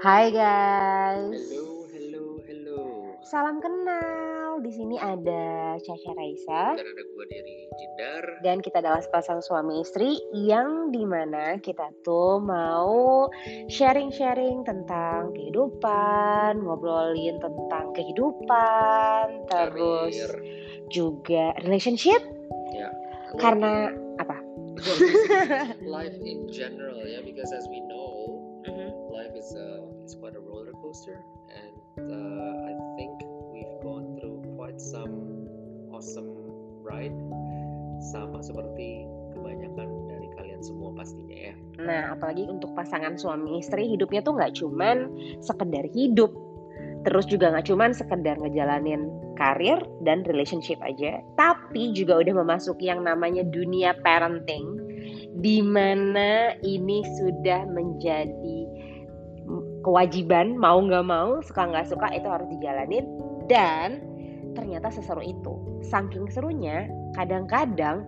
Hai guys. Hello, hello, hello. Salam kenal. Di sini ada Caca Raisa Dan ada gua dari Jindar. dan kita adalah sepasang suami istri yang di mana kita tuh mau sharing-sharing tentang kehidupan, ngobrolin tentang kehidupan, terus Karir. juga relationship. Ya. Karena apa? life in general ya, because as we know, life is a is quite a roller coaster, and uh, I think we've gone through quite some awesome ride, sama seperti kebanyakan dari kalian semua pastinya ya. Nah, apalagi untuk pasangan suami istri hidupnya tuh nggak cuman sekedar hidup, terus juga nggak cuman sekedar ngejalanin karir dan relationship aja, tapi juga udah memasuki yang namanya dunia parenting, di mana ini sudah menjadi kewajiban mau nggak mau suka nggak suka itu harus dijalanin dan ternyata seseru itu saking serunya kadang-kadang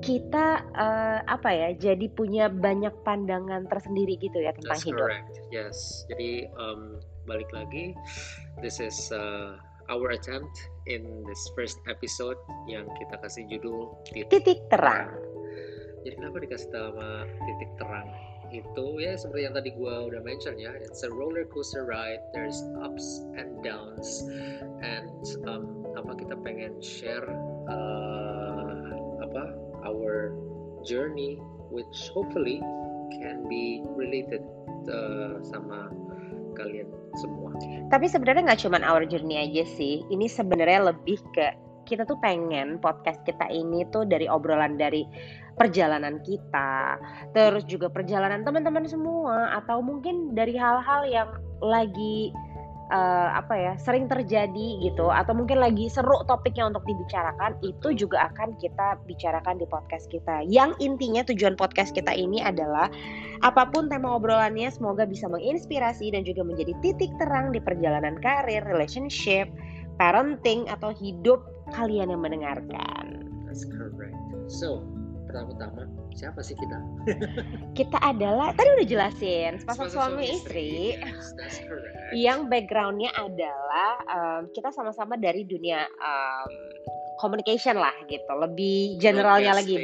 kita eh, apa ya jadi punya banyak pandangan tersendiri gitu ya tentang That's hidup correct. Yes. Jadi um, balik lagi, this is uh, our attempt in this first episode yang kita kasih judul titik. titik terang Jadi kenapa dikasih nama titik terang? Itu ya seperti yang tadi gua udah mention ya, it's a roller coaster ride. There's ups and downs, and um, apa kita pengen share uh, apa our journey, which hopefully can be related uh, sama kalian semua. Tapi sebenarnya nggak cuman our journey aja sih. Ini sebenarnya lebih ke kita tuh pengen podcast kita ini tuh dari obrolan dari perjalanan kita, terus juga perjalanan teman-teman semua, atau mungkin dari hal-hal yang lagi eh, apa ya sering terjadi gitu, atau mungkin lagi seru topiknya untuk dibicarakan, itu juga akan kita bicarakan di podcast kita. Yang intinya tujuan podcast kita ini adalah Apa pun tema obrolannya, semoga bisa menginspirasi dan juga menjadi titik terang di perjalanan karir, relationship, parenting, atau hidup kalian yang mendengarkan. That's correct. So pertama-tama siapa sih kita? Kita adalah, tadi udah jelasin, sepasang Sepasang suami istri. Yes, that's correct. Yang backgroundnya adalah um, kita sama-sama dari dunia um, communication lah gitu, lebih generalnya lagi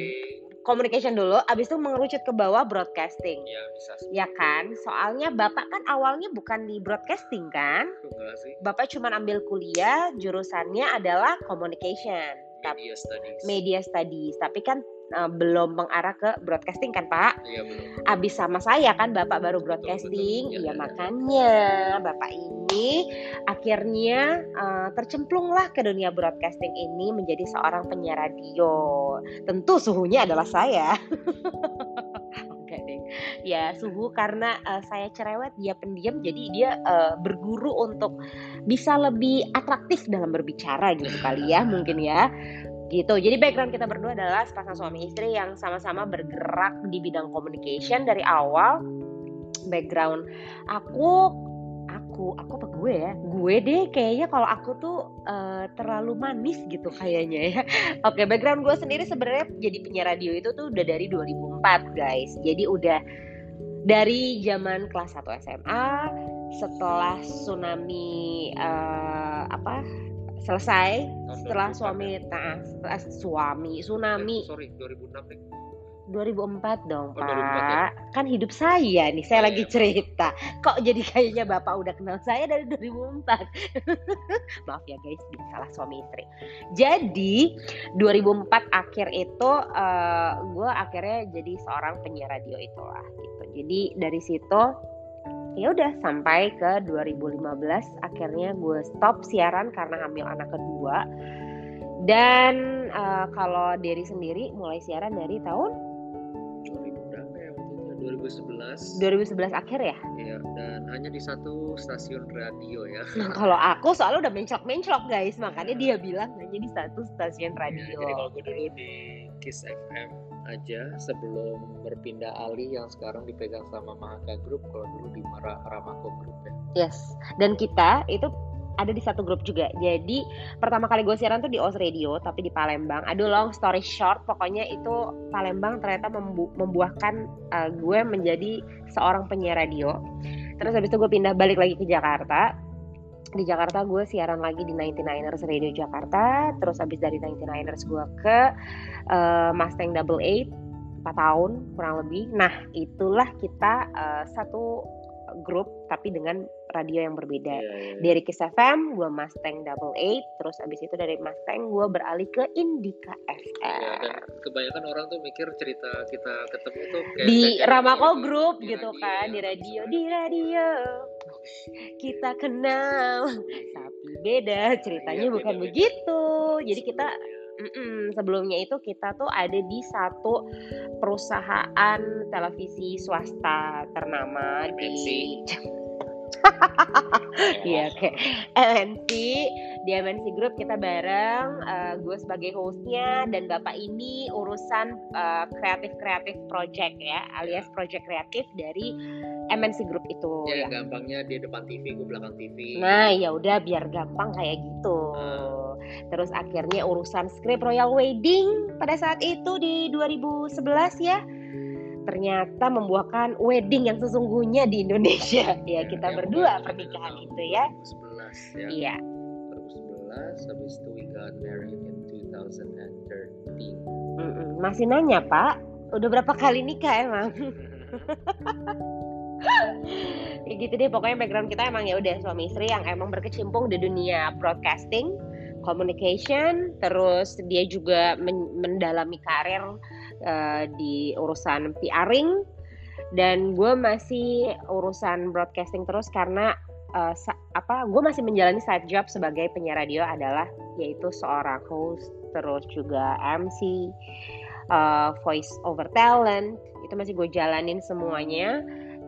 communication dulu, abis itu mengerucut ke bawah broadcasting. Ya bisa. Ya kan, soalnya bapak kan awalnya bukan di broadcasting kan, Enggak sih. Bapak cuma ambil kuliah, jurusannya adalah communication, Media studies. media studies. Tapi kan eh, belum mengarah ke broadcasting kan Pak? Iya belum. Abis sama saya kan Bapak baru broadcasting, betul. iya Iya, iya. makanya Bapak ini akhirnya eh, tercemplunglah ke dunia broadcasting ini menjadi seorang penyiar radio. Tentu suhunya adalah saya. Ya suhu karena eh, saya cerewet, dia pendiam, jadi dia eh, berguru untuk bisa lebih atraktif dalam berbicara gitu kali ya mungkin ya gitu. Jadi background kita berdua adalah sepasang suami istri yang sama-sama bergerak di bidang communication dari awal. Background aku aku aku apa gue ya? Gue deh kayaknya kalau aku tuh eh, terlalu manis gitu kayaknya ya. Oke background gue sendiri sebenarnya jadi penyiar radio itu tuh udah dari 2004 guys. Jadi udah dari zaman kelas 1 SMA setelah tsunami eh, apa selesai Tahun setelah 2004 suami ya? nah setelah suami tsunami Eh, sorry 2006 deh. 2004 dong Oh, pak 2004 ya? kan hidup saya nih saya Oh, lagi iya. cerita kok jadi kayaknya bapak udah kenal saya dari 2004 maaf ya guys salah suami istri jadi 2004 akhir itu gue akhirnya jadi seorang penyiar radio itulah gitu jadi dari situ ya udah sampai ke 2015 akhirnya gue stop siaran karena hamil anak kedua dan eh, kalau Derry sendiri mulai siaran dari tahun 2000 berapa ya waktu itu? 2011. 2011 akhir ya. Iya, dan hanya di satu stasiun radio ya. Nah, kalau aku soalnya udah menclok-menclok guys, makanya dia bilang hanya di satu stasiun Iya, radio. jadi kalau gue dulu di Kiss FM aja sebelum berpindah alih yang sekarang dipegang sama Mahaka Group kalau dulu di Mara Ramako Group ya. Yes. Dan kita itu ada di satu grup juga. Jadi pertama kali gue siaran tuh di Os Radio tapi di Palembang. Aduh long story short, pokoknya itu Palembang ternyata membu- membuahkan uh, gue menjadi seorang penyiar radio. terus habis itu gue pindah balik lagi ke Jakarta di Jakarta gue siaran lagi di 99ers Radio Jakarta terus habis dari 99ers gue ke uh, Mustang Double Eight 4 tahun kurang lebih nah itulah kita uh, satu grup tapi dengan radio yang berbeda. Yeah, yeah, yeah. Dari Kiss FM, gue Mustang Double Eight, terus abis itu dari Mustang gue beralih ke Indika FM. Yeah, dan kebanyakan orang tuh mikir cerita kita ketemu tuh kayak di Ramako Group di gitu radio, kan, ya, di radio, di radio kita kenal, tapi beda ceritanya yeah, bukan beda, begitu. Jadi kita Mm-mm, sebelumnya itu kita tuh ada di satu perusahaan televisi swasta ternama di Iya oke. MNC di MNC Group kita bareng. Uh, gue sebagai hostnya dan bapak ini urusan kreatif uh, kreatif project ya, alias project kreatif dari MNC Group itu. Ya, ya. gampangnya di depan TV, gue belakang TV. Nah ya udah biar gampang kayak gitu. Uh Terus akhirnya urusan script Royal Wedding pada saat itu di 2011 ya ternyata membuahkan wedding yang sesungguhnya di Indonesia. Ya, kita ya, berdua pernikahan itu ya. 2011 ya. Iya. 2011 habis itu we got married in 2013. Mm -mm. Masih nanya, Pak? Udah berapa kali nikah emang? ya gitu deh pokoknya background kita emang ya udah suami istri yang emang berkecimpung di dunia broadcasting communication terus dia juga men mendalami karir uh, di urusan PRing dan gue masih urusan broadcasting terus karena uh, apa gue masih menjalani side job sebagai penyiar radio adalah yaitu seorang host terus juga MC uh, eh, voice over talent. Itu masih gue jalanin semuanya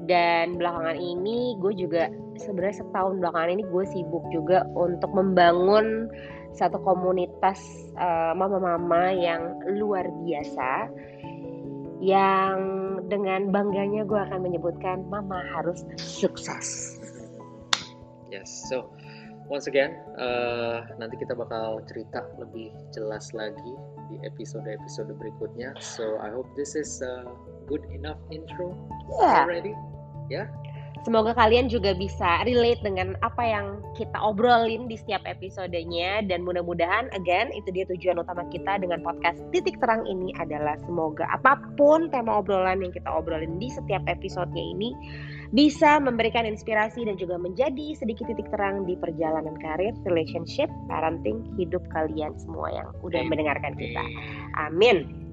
dan belakangan ini gue juga sebenarnya setahun belakangan ini gue sibuk juga untuk membangun satu komunitas eh, mama-mama yang luar biasa yang dengan bangganya gue akan menyebutkan mama harus sukses. Yes, so once again uh, nanti kita bakal cerita lebih jelas lagi di episode-episode berikutnya. So I hope this is a good enough intro yeah. already. Yeah? Semoga kalian juga bisa relate dengan apa yang kita obrolin di setiap episodenya dan mudah-mudahan again itu dia tujuan utama kita dengan podcast Titik Terang ini adalah semoga apa pun tema obrolan yang kita obrolin di setiap episodenya ini bisa memberikan inspirasi dan juga menjadi sedikit titik terang di perjalanan karir, relationship, parenting, hidup kalian semua yang udah mendengarkan kita. Amin.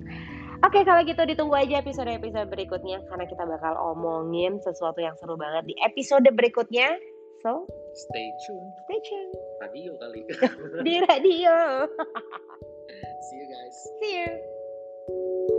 Oke, kalau gitu ditunggu aja episode-episode berikutnya karena kita bakal omongin sesuatu yang seru banget di episode berikutnya. So, stay tune. Stay tune. Radio kali. di radio. See you guys. See you.